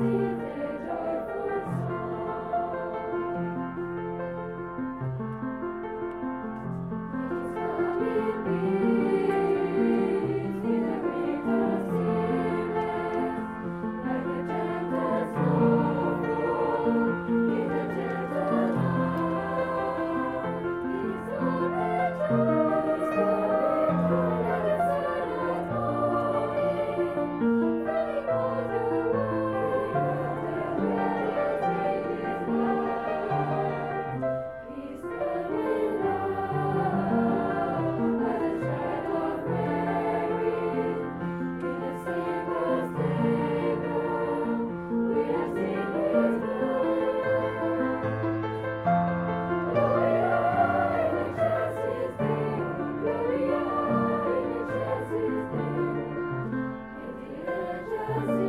see Thank you.